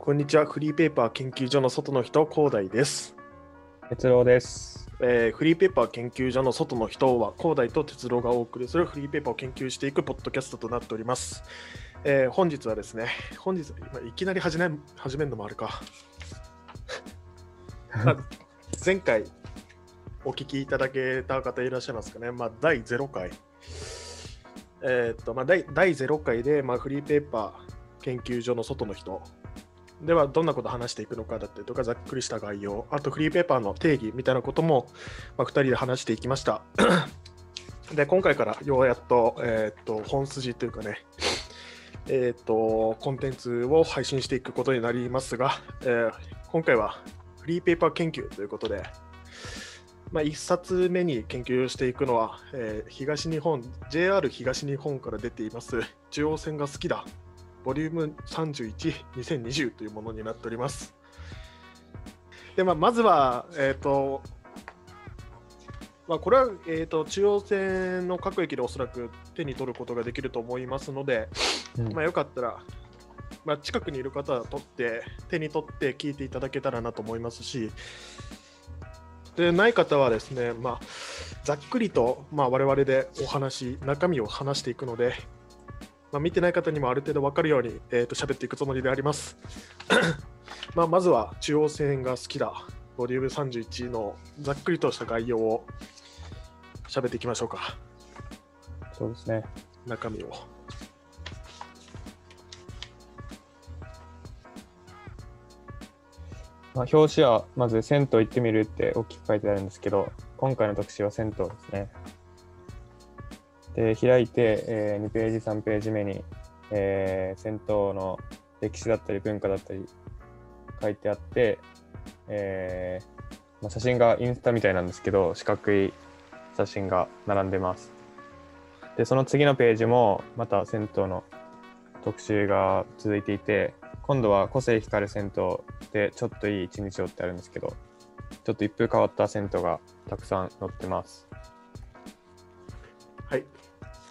こんにちは。フリーペーパー研究所の外の人、広大です。哲郎です。えーフリーペーパー研究所の外の人は、広大と哲郎がお送りするフリーペーパーを研究していくポッドキャストとなっております。えー本日はですね、本日、今いきなり始め始めるのもあるか。まあ前回お聞きいただけた方いらっしゃいますかね。まあ、第0回。えーっと、まあ、第第0回で、まあ、フリーペーパー研究所の外の人ではどんなことを話していくのかだったりとかざっくりした概要あとフリーペーパーの定義みたいなことも、まあ、2人で話していきました。で今回からようやっと,、えーっと本筋というかねえーっとコンテンツを配信していくことになりますが、えー今回はフリーペーパー研究ということで、まあ、1冊目に研究していくのは、え東日本 JR 東日本から出ています中央線が好きだ。ボリューム312020というものになっております。で、まあ、まずは、えっ、と、まあ、これは、えー、と中央線の各駅でおそらく手に取ることができると思いますので、うんまあ、よかったら、まあ、近くにいる方は取って、手に取って聞いていただけたらなと思いますし、でない方はですね、まあ、ざっくりと、まあ、我々でお話、中身を話していくので、まあ、見てない方にもある程度分かるように、えー、と喋っていくつもりであります。まあまずは中央線が好きだ、ボリューム31のざっくりとした概要を喋っていきましょうか、そうですね。中身を。まあ、表紙はまず銭湯行ってみるって大きく書いてあるんですけど、今回の特集は銭湯ですね。で、開いて、え2ページ、3ページ目に、えー銭湯の歴史だったり文化だったり書いてあって、えーまあ、写真がインスタみたいなんですけど、四角い写真が並んでます。で、その次のページもまた銭湯の特集が続いていて、今度は個性光る銭湯でちょっといい一日をってあるんですけど、ちょっと一風変わった銭湯がたくさん載ってます。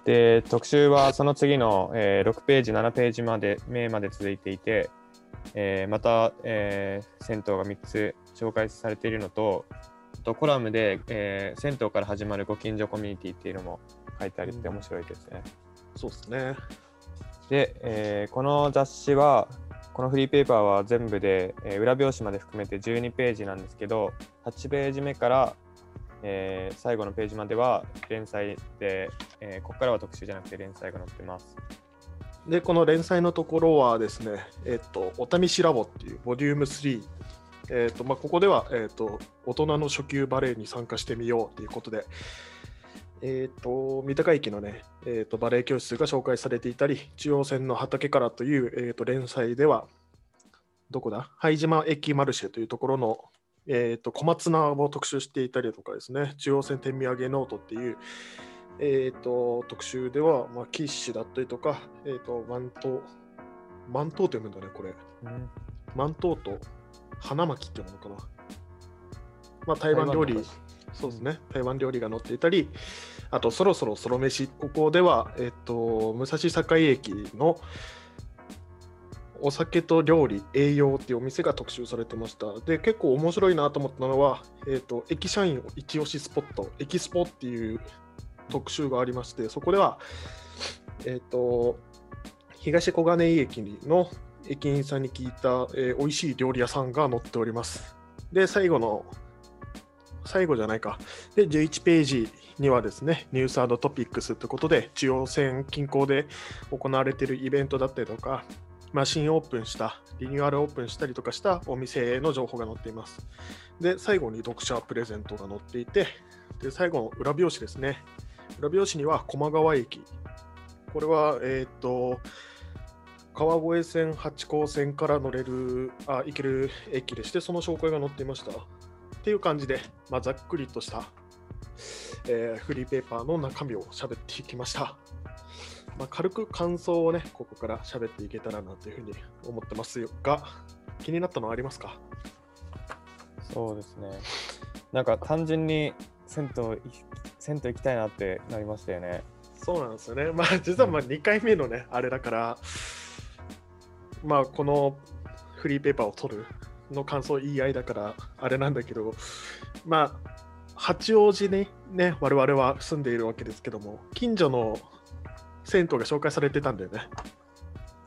はい、で、特集はその次の、えー6ページ、7ページまで、目まで続いていて、えーまた、えー銭湯が3つ紹介されているのと、あとコラムで、えー銭湯から始まるご近所コミュニティっていうのも書いてありて面白いですね。そうですね。で、えーこの雑誌はこのフリーペーパーは全部で、えー裏表紙まで含めて12ページなんですけど8ページ目から、えー最後のページまでは連載で、えーここからは特集じゃなくて連載が載ってます。で、この連載のところはですね、えっ、と、お試しラボっていうボリューム3。えっ、と、まあ、ここでは、えっ、と、大人の初級バレエに参加してみようということで、えっ、と、三鷹駅のね、えっ、と、バレエ教室が紹介されていたり、中央線の畑からという、えっ、と、連載では、どこだ？拝島駅マルシェというところの、えっ、と、小松菜を特集していたりとかですね、中央線手土産ノートっていう、えー、と特集では、まあ、キッシュだったりとか、えー、とマントウ、マントウって読むんだね、これ。マントウと花巻っていうのかな。まあ、台湾料理そうですね、台湾料理が載っていたり、あと、そろそろソロ飯、ここでは、えっ、と、武蔵境駅のお酒と料理、栄養っていうお店が特集されてました。で、結構面白いなと思ったのは、えっ、と、駅社員一押しスポット、エキスポっていう特集がありまして、そこでは、えっ、と、東小金井駅の駅員さんに聞いた、えー美味しい料理屋さんが載っております。で、最後の、最後じゃないか。で、11ページにはですね、ニューストピックスということで、中央線近郊で行われているイベントだったりとか、まあ、新オープンした、リニューアルオープンしたりとかしたお店の情報が載っています。で、最後に読者プレゼントが載っていて、で、最後の裏表紙ですね。裏表紙には駒川駅。これは、えっ、と、川越線、八高線から乗れる、あ、行ける駅でして、その紹介が載っていました。っていう感じで、まあ、ざっくりとした、えーフリーペーパーの中身を喋っていきました。まあ、軽く感想をね、ここから喋っていけたらなというふうに思ってますが、気になったのはありますか？そうですね。なんか単純に銭湯い銭湯行きたいなってなりましたよね。そうなんですよね。まあ、実はまあ2回目のね、あれだから、まあ、このフリーペーパーを取るの感想言い合いだからあれなんだけどまあ八王子にね我々は住んでいるわけですけども近所の銭湯が紹介されてたんだよね。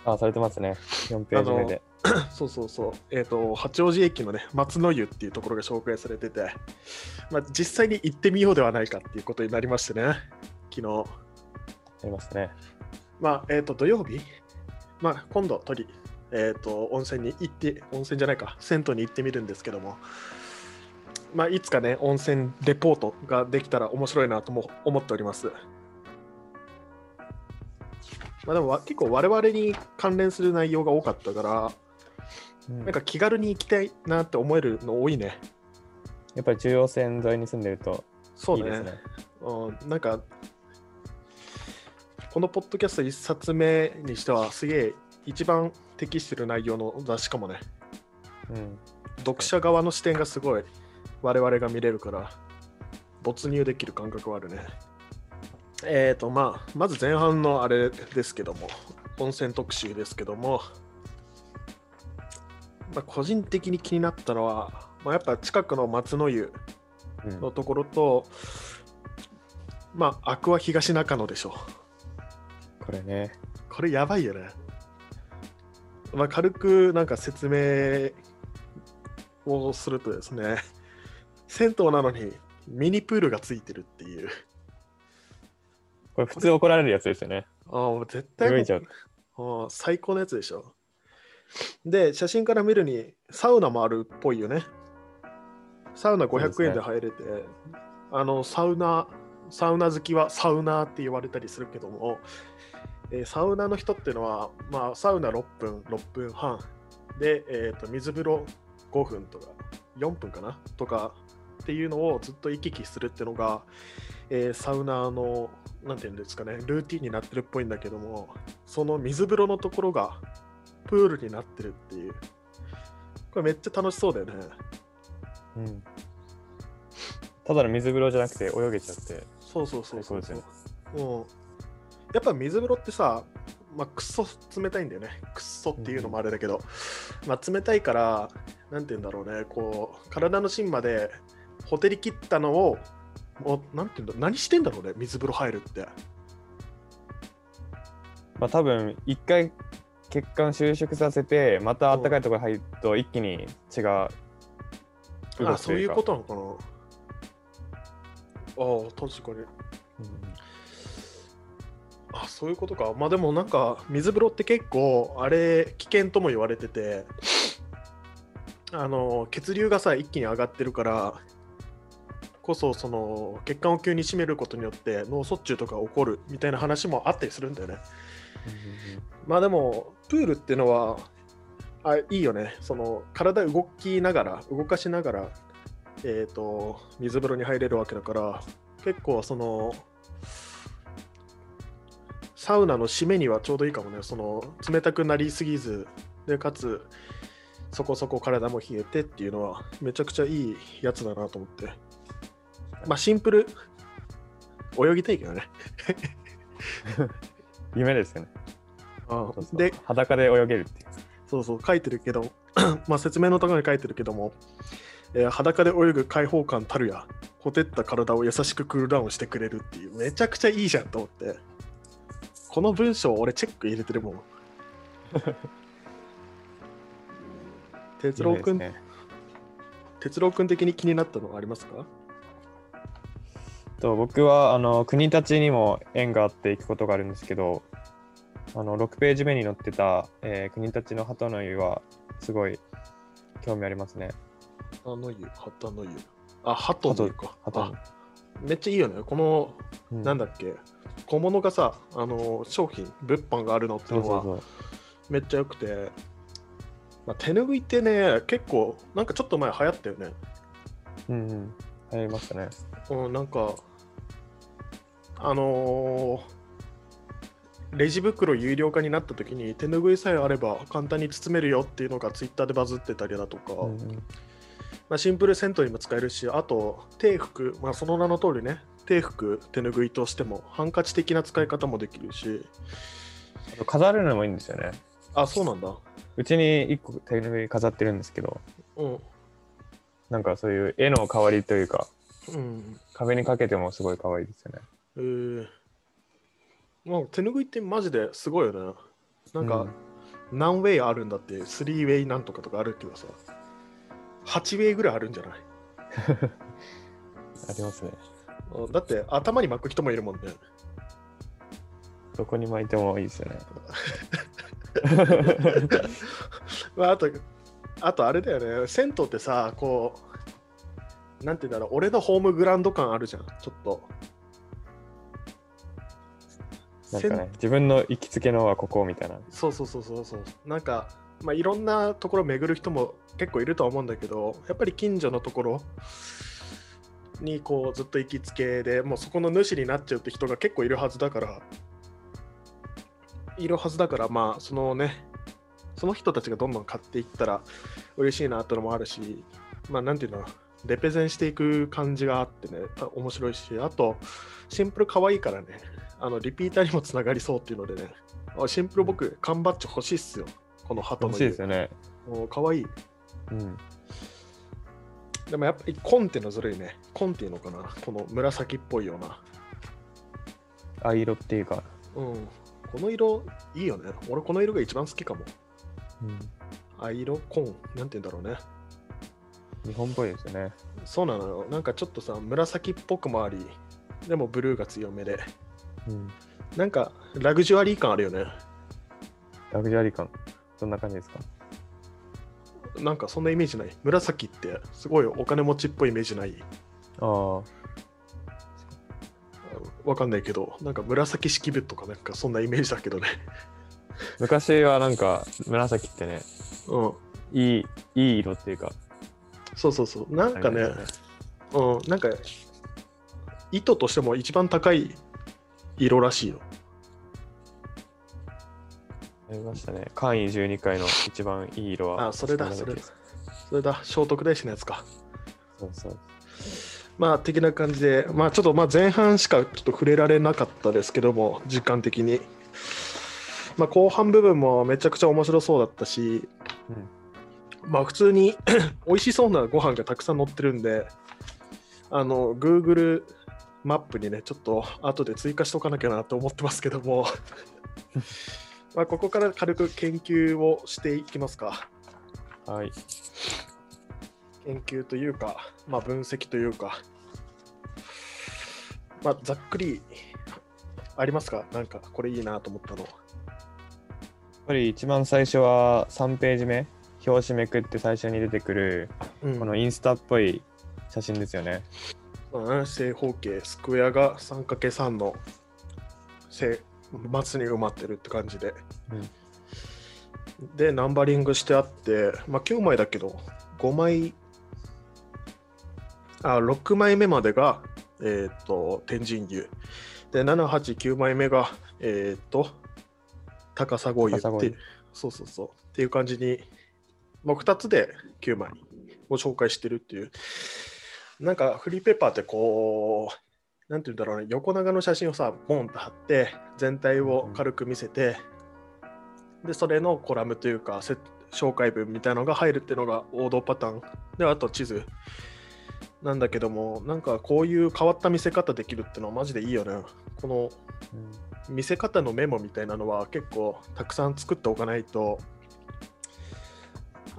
あ、されてますね。4ページ目で。そうそうそう。えっ、と八王子駅のね松の湯っていうところが紹介されてて、まあ、実際に行ってみようではないかっていうことになりましてね昨日。ありますね。まあえっ、と土曜日？まあ今度鳥えっ、と温泉に行って温泉じゃないか。銭湯に行ってみるんですけども。まあいつかね温泉レポートができたら面白いなとも思っておりますまあでもわ結構我々に関連する内容が多かったからうん。なんか気軽に行きたいなって思えるの多いね。やっぱり中央線沿いに住んでるとそうね。いいですね。うん、なんかこのポッドキャスト1冊目にしてはすげえ一番適してる内容の雑誌かもね。うん。読者側の視点がすごい我々が見れるから没入できる感覚はあるねえーとまあまず前半のあれですけども温泉特集ですけども、まあ、個人的に気になったのは、まあ、やっぱ近くの松の湯うんのところと、まあ、アクア東中野でしょ。これね。これやばいよね。まあ、軽くなんか説明をするとですね、銭湯なのにミニプールがついてるっていう。これ普通怒られるやつですよね。ああ、もう絶対もう泳いじゃう。ああ最高のやつでしょ。で、写真から見るにサウナもあるっぽいよね。サウナ500円で入れて、あのサウナ、サウナ好きはサウナーって言われたりするけども、えーサウナの人っていうのは、まあ、サウナ6分、6分半で、えーと水風呂5分とか4分かな？とかっていうのをずっと行き来するっていうのが、えーサウナーのなんていうんですかねルーティンになってるっぽいんだけどもその水風呂のところがプールになってるっていう。これめっちゃ楽しそうだよね。うん。ただの水風呂じゃなくて泳げちゃって。そうそうそうそう最うん、やっぱ水風呂ってさまあ、くっそ冷たいんだよね。くっそっていうのもあれだけど、まあ、冷たいから、なんて言うんだろうね、こう、体の芯までほてり切ったのを、もう、なんて言うんだ何してんだろうね、水風呂入るって。まあ多分一回血管収縮させてまた暖かいところに入ると一気に血が動あ、くというかそういうことなのかな。ああ、確かに。うんあそういうことか。まあでもなんか水風呂って結構あれ危険とも言われててあの血流がさ一気に上がってるからこそその血管を急に締めることによって脳卒中とか起こるみたいな話もあったりするんだよね。まあでもプールっていうのはあいいよね。その体動きながら動かしながらえっ、と水風呂に入れるわけだから結構そのサウナの締めにはちょうどいいかもね。その冷たくなりすぎず、でかつそこそこ体も冷えてっていうのはめちゃくちゃいいやつだなと思って。まあシンプル、泳ぎたいけどね。夢ですよね。あそうそうで、裸で泳げるっていう。そうそう書いてるけど、まあ説明のところに書いてるけども、えー裸で泳ぐ開放感たるや、ほてった体を優しくクールダウンしてくれるっていう、めちゃくちゃいいじゃんと思って。この文章、俺チェック入れてるもん。哲郎くん、夢ですね哲郎くん的に気になったのはありますか？と僕はあの国立にも縁があって行くことがあるんですけどあの6ページ目に載ってた、えー国立の鳩の湯はすごい興味ありますね。あの湯、旗の湯。あ、鳩の湯か。鳩あめっちゃいいよね。この、うんなんだっけ、小物がさ、あの商品、物販があるのっていうのは。めっちゃ良くて、まあ、手拭いってね、結構、なんかちょっと前流行ったよね。うんうん。流行りましたね。うん、なんか、あのーレジ袋有料化になった時に手拭いさえあれば簡単に包めるよっていうのがツイッターでバズってたりだとか、うんうんまあ、シンプル銭湯にも使えるし、あと、低服、まあ、その名の通りね、低服、手拭いとしても、ハンカチ的な使い方もできるし、あと飾るのもいいんですよね。あ、そうなんだ。うちに1個手拭い飾ってるんですけど、うん。なんかそういう絵の代わりというか、うん。壁にかけてもすごい可愛いですよね。えー、もう手拭いってマジですごいよね。なんか、何ウェイあるんだって、3ウェイなんとかとかあるけどさ、8ウェイぐらいあるんじゃない？ありますね。うんだって頭に巻く人もいるもんね。どこに巻いてもいいですよね。まあ、あと、あとあれだよね、銭湯ってさ、こう、なんて言うんだろう、俺のホームグラウンド感あるじゃん、ちょっと。なんかね、自分の行きつけのはここみたいな。そうそうそうそうそう。なんか、まあ、いろんなところ巡る人も結構いるとは思うんだけど、やっぱり近所のところにこうずっと行きつけで、もうそこの主になっちゃうって人が結構いるはずだから、いるはずだから、まあ、そのね、その人たちがどんどん買っていったら嬉しいなってのもあるし、まあ、なんていうの、レペゼンしていく感じがあってね、あ面白いし、あと、シンプル可愛いからね、あのリピーターにもつながりそうっていうのでね、あシンプル僕、缶バッジ欲しいっすよ、この鳩の欲しいですよね。もう可愛い。うん。でもやっぱりコンテのずるいね。コンっていうのかなこの紫っぽいような。藍色っていうか。うん。この色いいよね。俺この色が一番好きかも。うん。藍色コン。なんて言うんだろうね。日本っぽいですよね。そうなのよ。なんかちょっとさ、紫っぽくもあり、でもブルーが強めで。うん。なんかラグジュアリー感あるよね。ラグジュアリー感。どんな感じですか？なんかそんなイメージない。紫ってすごいお金持ちっぽいイメージない。ああ。わかんないけど、なんか紫式部とかなんかそんなイメージだけどね。昔はなんか紫ってね、うん。いい、いい色っていうか。そうそうそう。なんかねあり、ますうん、なんか、糸としても一番高い色らしいよ。ありましたね。簡易12回の一番いい色は。あそれだ紫それだそれだ、聖徳太子のやつか。そうそう。まあ、的な感じで、まあ、ちょっとまあ前半しかちょっと触れられなかったですけども、時間的に。まあ、後半部分もめちゃくちゃ面白そうだったし、まあ、普通に 美味しそうなご飯がたくさん載ってるんで、あの、Google マップにね、ちょっと後で追加しとかなきゃなと思ってますけども、まあここから軽く研究をしていきますか。はい。研究というか、まあ、分析というか、まあ、ざっくりありますか？なんかこれいいなと思ったの。やっぱり一番最初は3ページ目、表紙めくって最初に出てくる、うんこのインスタっぽい写真ですよね。まあね正方形、スクエアが 3×3 の正末に埋まってるって感じで。で、ナンバリングしてあって、まあ、9枚だけど、5枚、あ、6枚目までが、えっ、と、天神牛。で、7、8、9枚目が、えっ、と、高砂牛っていう、そうそうそう、っていう感じに、まあ、2つで9枚を紹介してるっていう。なんか、フリーペーパーってこう、なんて言うんだろうね、横長の写真をさ、ボンと貼って、全体を軽く見せて、で、それのコラムというか、せ紹介文みたいなのが入るっていうのが王道パターン。で、あと地図なんだけども、なんかこういう変わった見せ方できるってのはマジでいいよね。この見せ方のメモみたいなのは結構たくさん作っておかないと、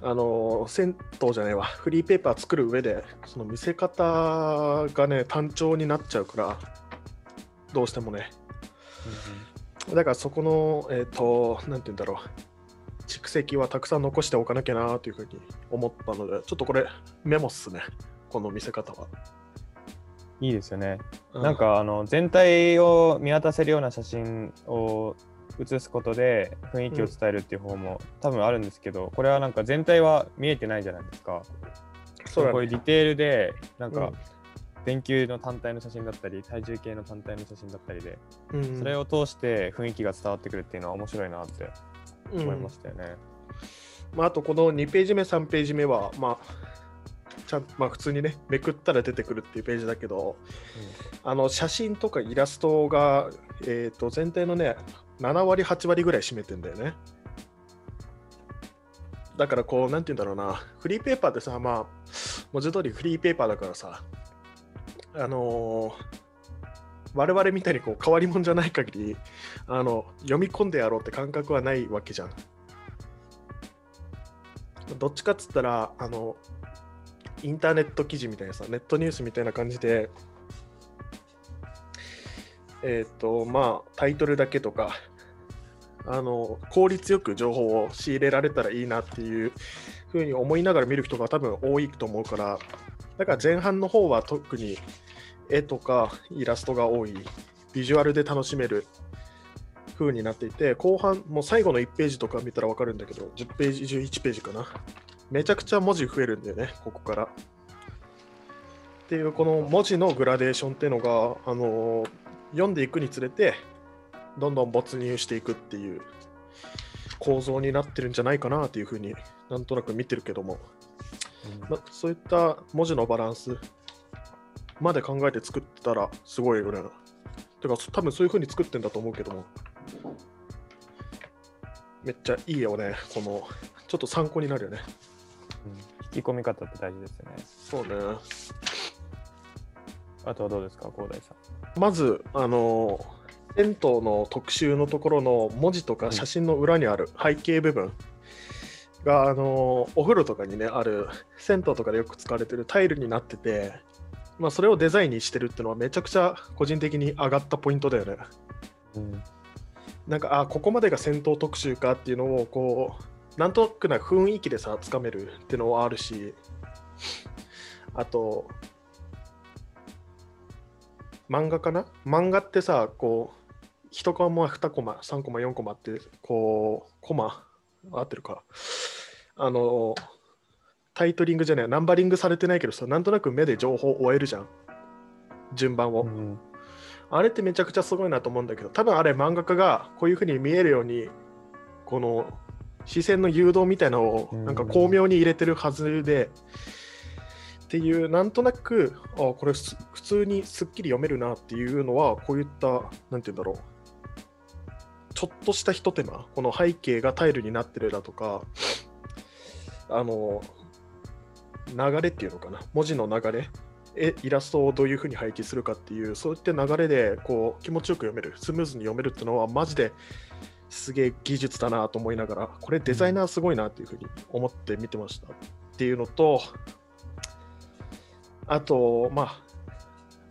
あの、銭湯じゃないわ、フリーペーパー作る上で、その見せ方がね、単調になっちゃうから、どうしてもね。だからそこの、えっ、と、なんて言うんだろう、蓄積はたくさん残しておかなきゃなというふうに思ったので、ちょっとこれメモっすね、この見せ方は。いいですよね。うなん、かあの全体を見渡せるような写真を写すことで雰囲気を伝えるっていう方も多分あるんですけど、これはなんか全体は見えてないじゃないですか。そうだね。こういうディテールでなんかうん電球の単体の写真だったり体重計の単体の写真だったりで、うんそれを通して雰囲気が伝わってくるっていうのは面白いなってうん思いましたよね。まあ、あとこの2ページ目、3ページ目は、まあ、ちゃんまあ、普通にね、めくったら出てくるっていうページだけど、あの写真とかイラストが、えー、と全体のね、7割、8割ぐらい占めてんだよね。だからこう、なんて言うんだろうな、フリーペーパーってさ、まあ、文字通りフリーペーパーだからさ、あのー我々みたいにこう変わり者じゃない限りあの読み込んでやろうって感覚はないわけじゃん。どっちかっつったらあのインターネット記事みたいなさネットニュースみたいな感じでえっ、とまあタイトルだけとかあの効率よく情報を仕入れられたらいいなっていうふうに思いながら見る人が多分多いと思うからだから前半の方は特に絵とかイラストが多いビジュアルで楽しめる風になっていて後半もう最後の1ページとか見たら分かるんだけど10ページ11ページかな。めちゃくちゃ文字増えるんだよねここから。っていうこの文字のグラデーションっていうのが、あの読んでいくにつれてどんどん没入していくっていう構造になってるんじゃないかなっていうふうになんとなく見てるけども、ま、そういった文字のバランスまで考えて作ったらすごいよね。てか多分そういうふうに作ってんだと思うけどもめっちゃいいよねこのちょっと参考になるよね。うん引き込み方って大事ですよね。そうね。あとはどうですか、広大さん。まず、あの、銭湯の特集のところの文字とか写真の裏にある背景部分が、あの、お風呂とかにね、ある銭湯とかでよく使われてるタイルになってて、まあ、それをデザインにしてるっていうのはめちゃくちゃ個人的に上がったポイントだよね。うん。なんか、あ、ここまでが銭湯特集かっていうのを、こう、なんとなくな雰囲気でさ、つかめるっていうのはあるし、あと、漫画かな？漫画ってさ、こう、1コマ、2コマ、3コマ、4コマって、こう、コマ、合ってるか。あの、タイトリングじゃない、ナンバリングされてないけどさ、なんとなく目で情報を終えるじゃん。順番を。うんあれってめちゃくちゃすごいなと思うんだけど、多分あれ漫画家がこういう風に見えるように、この視線の誘導みたいなのをうんなんか巧妙に入れてるはずで、っていう、なんとなく、あこれす普通にすっきり読めるなっていうのは、こういった、なんて言うんだろう、ちょっとしたひと手間、この背景がタイルになってるだとか、あの、流れっていうのかな、文字の流れ、えイラストをどういうふうに配置するかっていう、そういった流れでこう気持ちよく読める、スムーズに読めるっていうのは、マジですげえ技術だなと思いながら、これデザイナーすごいなっていうふうに思って見てました。っていうのと、あと、ま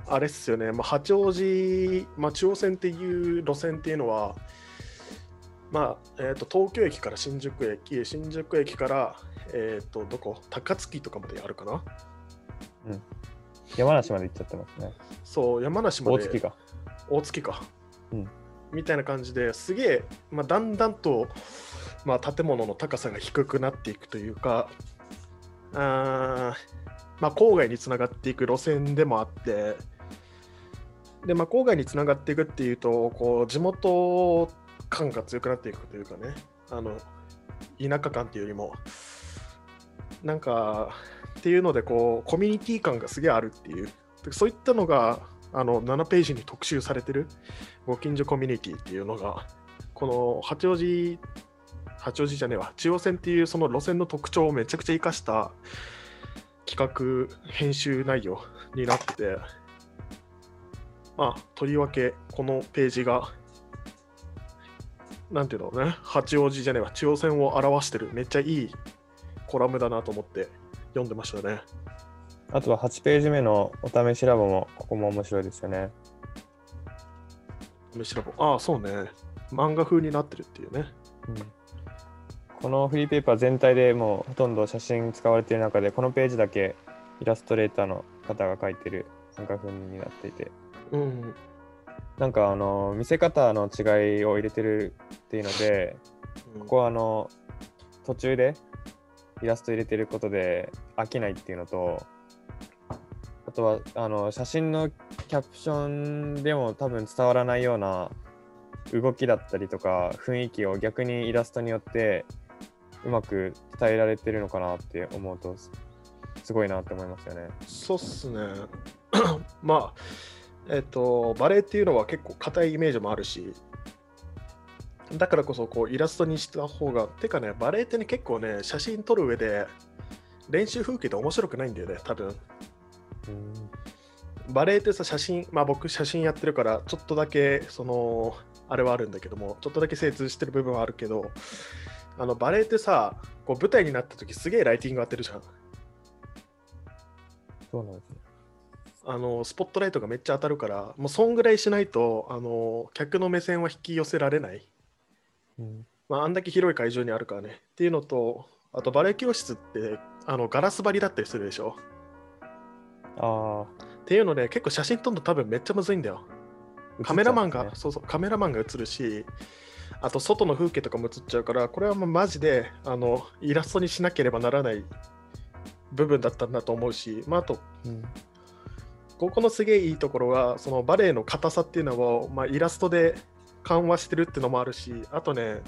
あ、あれっすよね、まあ、八王子、まあ、中央線っていう路線っていうのは、まあえー、と東京駅から新宿駅、新宿駅から、えー、とどこ？高槻とかまであるかな？山梨まで行っちゃってますね。そう、山梨まで。大月か。大月か。うんみたいな感じですげえ、まあ、だんだんと、まあ、建物の高さが低くなっていくというか、あーまあ、郊外につながっていく路線でもあって、でまあ、郊外につながっていくっていうと、こう地元感が強くなっていくというかね、あの田舎感っていうよりも、なんか、っていうのでこう、コミュニティ感がすげえあるっていう、そういったのがあの7ページに特集されてるご近所コミュニティっていうのが、この八王子、八王子じゃねえわ、中央線っていうその路線の特徴をめちゃくちゃ生かした企画、編集内容になって、まあ、とりわけこのページが、なんていうのね、八王子じゃねえわ、中央線を表してる、めっちゃいいコラムだなと思って読んでましたね。あとは8ページ目のお試しラボも、ここも面白いですよね。試しラボああ、そうね。漫画風になってるっていうね。このフリーペーパー全体でもうほとんど写真使われている中で、このページだけイラストレーターの方が描いてる参加風になっていて、うん。なんかあの見せ方の違いを入れてるっていうので、ここはあの途中でイラスト入れてることで飽きないっていうのと、あとはあの写真のキャプションでも多分伝わらないような動きだったりとか雰囲気を逆にイラストによってうまく伝えられてるのかなって思うとすすごいなって思いますよね。そうっすね。まあ、えっ、と、バレエっていうのは結構硬いイメージもあるし、だからこそこうイラストにした方が、てかね、バレエってね、結構ね、写真撮る上で練習風景って面白くないんだよね、多分。うんバレエってさ、写真、まあ僕写真やってるから、ちょっとだけ、その、あれはあるんだけども、ちょっとだけ精通してる部分はあるけど、あのバレエってさ、こう舞台になった時すげえライティング当てるじゃん。そうなんですね。あのスポットライトがめっちゃ当たるから、もうそんぐらいしないと、あの客の目線は引き寄せられない。うん。まあ、あんだけ広い会場にあるからね。っていうのと、あとバレエ教室ってあのガラス張りだったりするでしょ。あっていうので、結構写真撮るの多分めっちゃむずいんだよ。あ。カメラマンが、ねそうそう、カメラマンが映るし、あと外の風景とかも映っちゃうから、これはもうマジであのイラストにしなければならない部分だったんだと思うし、まあ、あと、うん。ここのすげえいいところは、そのバレエの硬さっていうのを、まあ、イラストで緩和してるっていうのもあるし、あとね、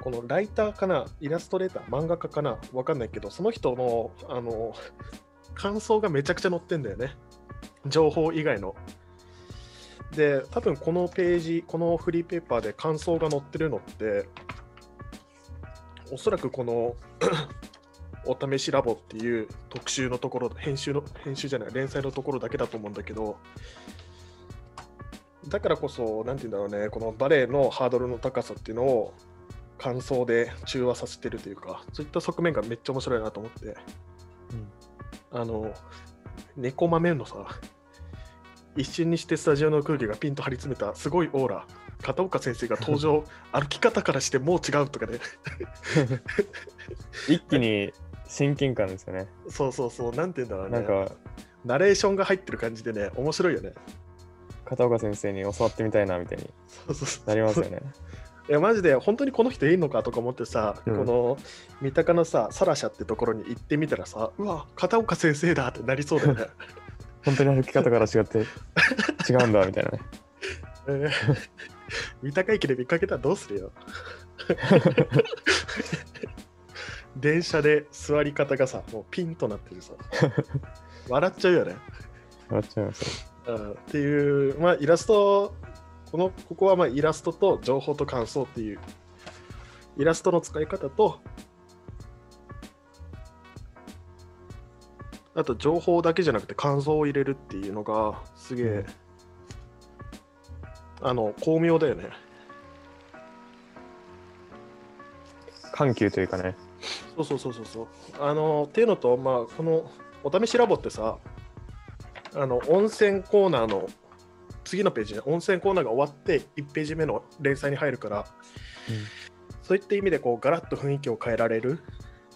このライターかな、イラストレーター、漫画家かな、わかんないけど、その人のあの感想がめちゃくちゃ載ってんだよね。情報以外の。で、多分このページ、このフリーペーパーで感想が載ってるのって、おそらくこのお試しラボっていう特集のところ、編集の、編集じゃない、連載のところだけだと思うんだけど、だからこそ、なんて言うんだろうね、このバレエのハードルの高さっていうのを感想で中和させてるというか、そういった側面がめっちゃ面白いなと思って、あの、猫豆のさ、一瞬にしてスタジオの空気がピンと張り詰めたすごいオーラ、片岡先生が登場、歩き方からしてもう違うとかね、一気に親近感ですよね。そうそうそう、なんて言うんだろうね。なんか、ナレーションが入ってる感じでね、面白いよね。片岡先生に教わってみたいなみたいにそうそうそうなりますよね。いや、マジで本当にこの人いいのかとか思ってさ、うんこの三鷹のさ、サラシャってところに行ってみたらさ、うわ、片岡先生だってなりそうだよね。本当に歩き方から違って違うんだみたいなね。え ー三鷹駅で見かけたらどうするよ。電車で座り方がさ、もうピンとなってるさ、笑っちゃうよね。笑っちゃいますっていう、まあ、イラスト、このここはまあイラストと情報と感想っていう、イラストの使い方と、あと情報だけじゃなくて感想を入れるっていうのが、すげえ、うんあの、巧妙だよね。緩急というかね。そうそうそうそうそう。あの、っていうのと、まあ、このお試しラボってさ、あの、温泉コーナーの次のページね、温泉コーナーが終わって1ページ目の連載に入るから、そういった意味でこうガラッと雰囲気を変えられる。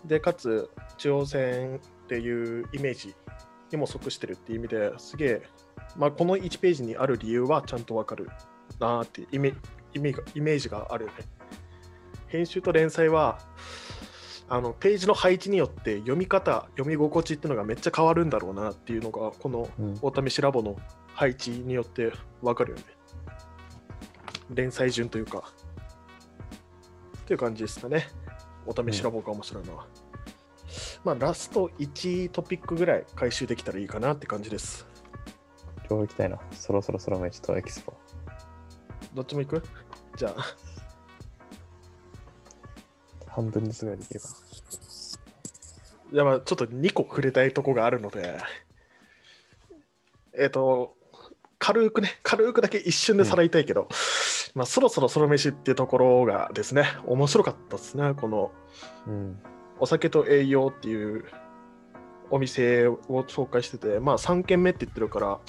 で、かつ中央線っていうイメージにも即してるっていう意味ですげえ、まあ、この1ページにある理由はちゃんとわかるなーってイメイメイメージがあるよね。編集と連載はあのページの配置によって読み方、読み心地っていうのがめっちゃ変わるんだろうなっていうのがこのうんお試しラボの配置によってわかるよね。連載順というか。っていう感じですかね。お試しラボが面白いのは。まあ、ラスト1トピックぐらい回収できたらいいかなって感じです。両方行きたいな。そろそろソロメチとエキスポ。どっちも行く？じゃあ、半分ずつぐらいできるかいやまあちょっと2個触れたいとこがあるので、えっ、と、軽くね、軽くだけ一瞬でさらいたいけど、まあそろそろソロ飯っていうところがですね、面白かったですね、この。うん。お酒と栄養っていうお店を紹介してて、まあ3軒目って言ってるから、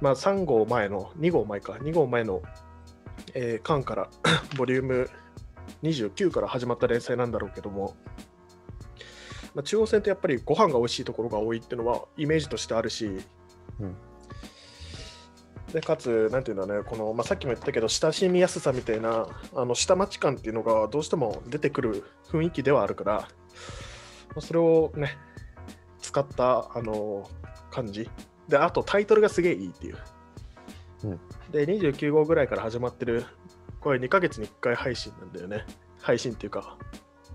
まあ3号前の、2号前か、2号前の、えー缶から、ボリューム29から始まった連載なんだろうけども、まあ、中央線ってやっぱりご飯が美味しいところが多いっていうのはイメージとしてあるし、うんでかつ、なんていうんだね、このまあ、さっきも言ったけど、親しみやすさみたいな、あの下町感っていうのがどうしても出てくる雰囲気ではあるから、まあそれをね、使ったあの感じ。で、あとタイトルがすげえいいっていう。うんで、29号ぐらいから始まってる、これ2ヶ月に1回配信なんだよね。配信っていうか、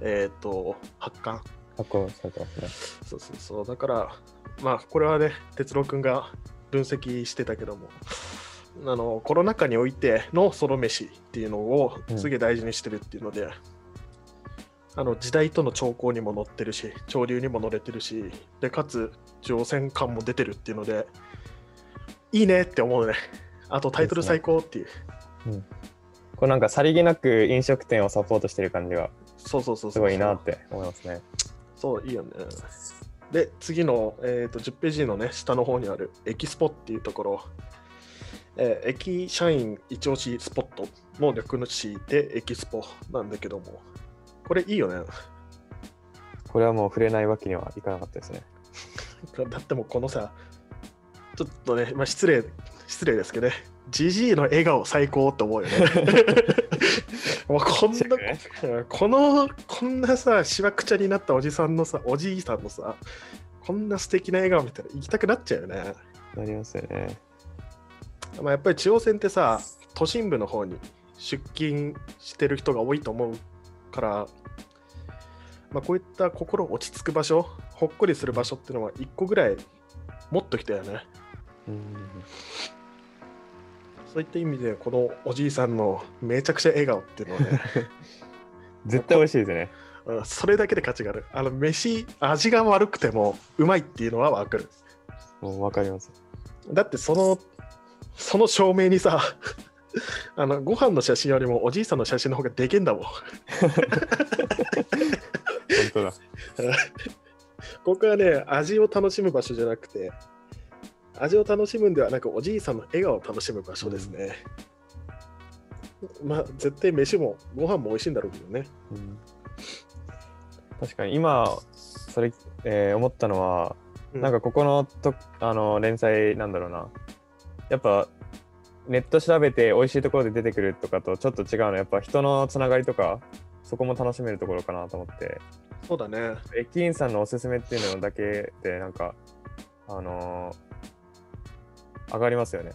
えっ、と、発刊。発行されてますね。そうそうそう。だから、まあ、これはね、哲郎君が分析してたけども、あのコロナ禍においてのソロ飯っていうのをうんすげえ大事にしてるっていうので、あの時代との兆候にも乗ってるし潮流にも乗れてるしでかつ乗船感も出てるっていうのでいいねって思うねあとタイトル最高っていう、こうなんかさりげなく飲食店をサポートしてる感じがそうそうそうすごいなって思いますね。そういいよねで次の、えー、と10ページのね下の方にあるエキスポっていうところえー駅社員一押しスポットの略の詞でエキスポなんだけども、これいいよね。これはもう触れないわけにはいかなかったですね。だってもうこのさ、ちょっとね、まあ、失礼、失礼ですけどね、ジジイの笑顔最高って思うよね。もうこんな、ねこの、こんなさ、しわくちゃになったおじさんのさ、おじいさんのさ、こんな素敵な笑顔見たら行きたくなっちゃうよね。なりますよね。まあ、やっぱり中央線ってさ、都心部の方に出勤してる人が多いと思うから、まあ、こういった心落ち着く場所、ほっこりする場所っていうのは1個ぐらい持っときたよね。うんそういった意味で、このおじいさんのめちゃくちゃ笑顔っていうのはね、絶対美味しいですね。うんそれだけで価値がある。あの、飯、味が悪くてもうまいっていうのはわかる。もう分かります。だってその、その証明にさ、あのご飯の写真よりもおじいさんの写真の方がでけんだもん。本当だ。ここはね、味を楽しむ場所じゃなくて、味を楽しむんではなく、おじいさんの笑顔を楽しむ場所ですね。まあ、絶対飯もご飯も美味しいんだろうけどね。うん確かに今それ、えー思ったのは、うなんかここのとあの連載なんだろうなやっぱネット調べて美味しいところで出てくるとかとちょっと違うのはやっぱ人のつながりとかそこも楽しめるところかなと思ってそうだね。駅員さんのおすすめっていうのだけでなんかあのー上がりますよね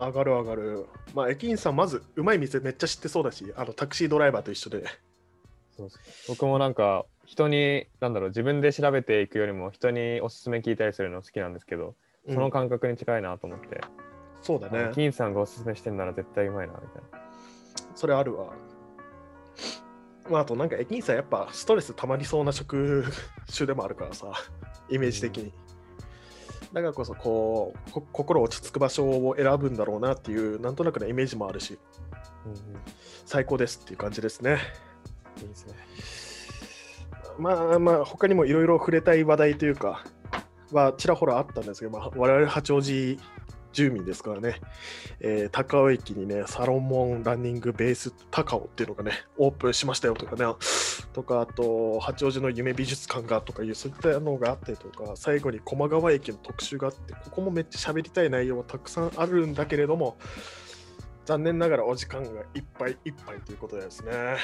上がる上がる。まあ、駅員さん、まずうまい店めっちゃ知ってそうだし、あのタクシードライバーと一緒で。そうそう僕もなんか人になんだろう自分で調べていくよりも人におすすめ聞いたりするの好きなんですけど、そのうん感覚に近いなと思って、そうだね。駅員さんがおすすめしてんなら絶対うまいなみたいなそれあるわ。まあ、あとなんか駅員さんやっぱストレス溜まりそうな職種でもあるからさ、イメージ的に。だからこそこうこ心落ち着く場所を選ぶんだろうなっていうなんとなくのイメージもあるしうんうん最高ですっていう感じですね。いいですね。まあまあ他にもいろいろ触れたい話題というかはちらほらあったんですけど、まあ、我々八王子住民ですからね、えー高尾駅にね、サロモンランニングベース高尾っていうのがね、オープンしましたよとかね、とか、あと、八王子の夢美術館がとかいう、そういったのがあったりとか、最後に駒川駅の特集があって、ここもめっちゃ喋りたい内容はたくさんあるんだけれども、残念ながらお時間がいっぱいいっぱいということですね。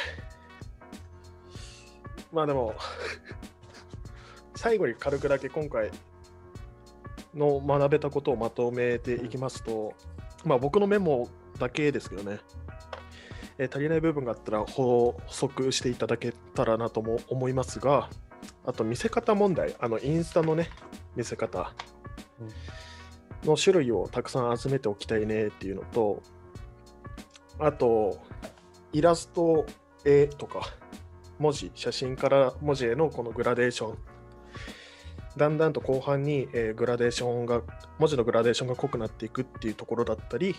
まあでも、最後に軽くだけ今回の学べたことをまとめていきますと、まあ僕のメモだけですけどね、えー足りない部分があったら補足していただけたらなとも思いますが、あと見せ方問題、あのインスタのね、見せ方の種類をたくさん集めておきたいねっていうのと、あと、イラスト、絵とか、文字、写真から文字へのこのグラデーション。だんだんと後半に、えーグラデーションが、文字のグラデーションが濃くなっていくっていうところだったり、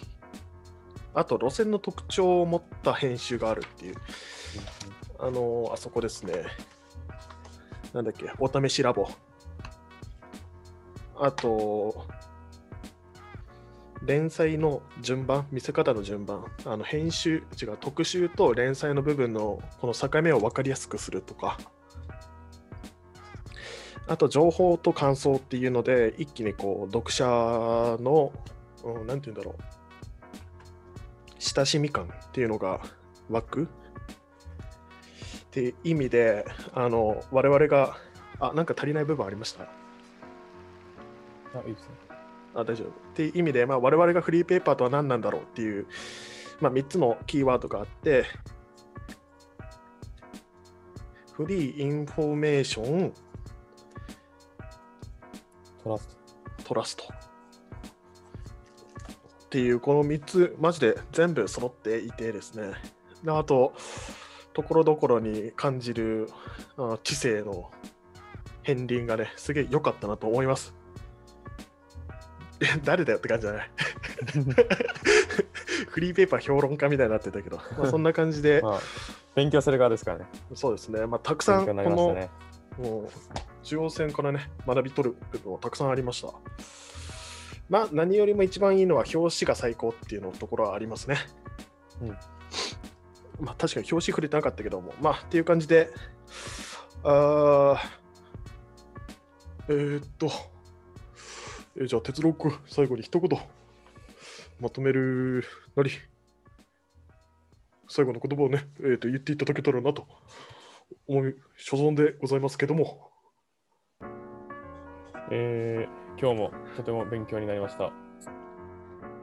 あと路線の特徴を持った編集があるっていう、あのーあそこですね。なんだっけ、お試しラボ。あと、連載の順番、見せ方の順番、あの編集、違う、特集と連載の部分のこの境目を分かりやすくするとか、あと情報と感想っていうので、一気にこう読者の、うん、なんて言うんだろう、親しみ感っていうのが湧くっていう意味で、あの我々が、あ、なんか足りない部分ありました？あ、いいですね。あ大丈夫。っていう意味で、まあ、我々がフリーペーパーとは何なんだろうっていう、まあ、3つのキーワードがあって、 free、information、trust。trust。っていうこの3つマジで全部揃っていてですねであとところどころに感じるあ知性の片鱗がねすげえ良かったなと思いますえ誰だよって感じじゃない？フリーペーパー評論家みたいになってたけど、まあ、そんな感じで、まあ、勉強する側ですからね。そうですね、まあ、たくさんこの、ね。もう中央線からね、学び取る部分はたくさんありました。まあ、何よりも一番いいのは表紙が最高っていうのところはありますね。うんまあ、確かに表紙触れてなかったけども、まあ、っていう感じで、あーえーっと、えーじゃあ、鉄郎君、最後に一言まとめるなり、最後の言葉をね、えーっと言っていただけたらなと思い、所存でございますけども、えー今日もとても勉強になりました。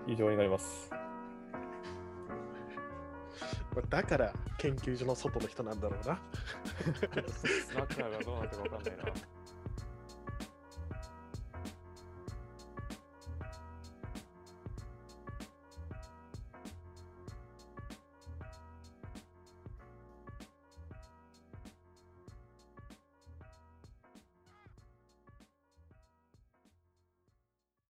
以上になります。まあだから研究所の外の人なんだろうな。スナックがどうなってるかわかんないな。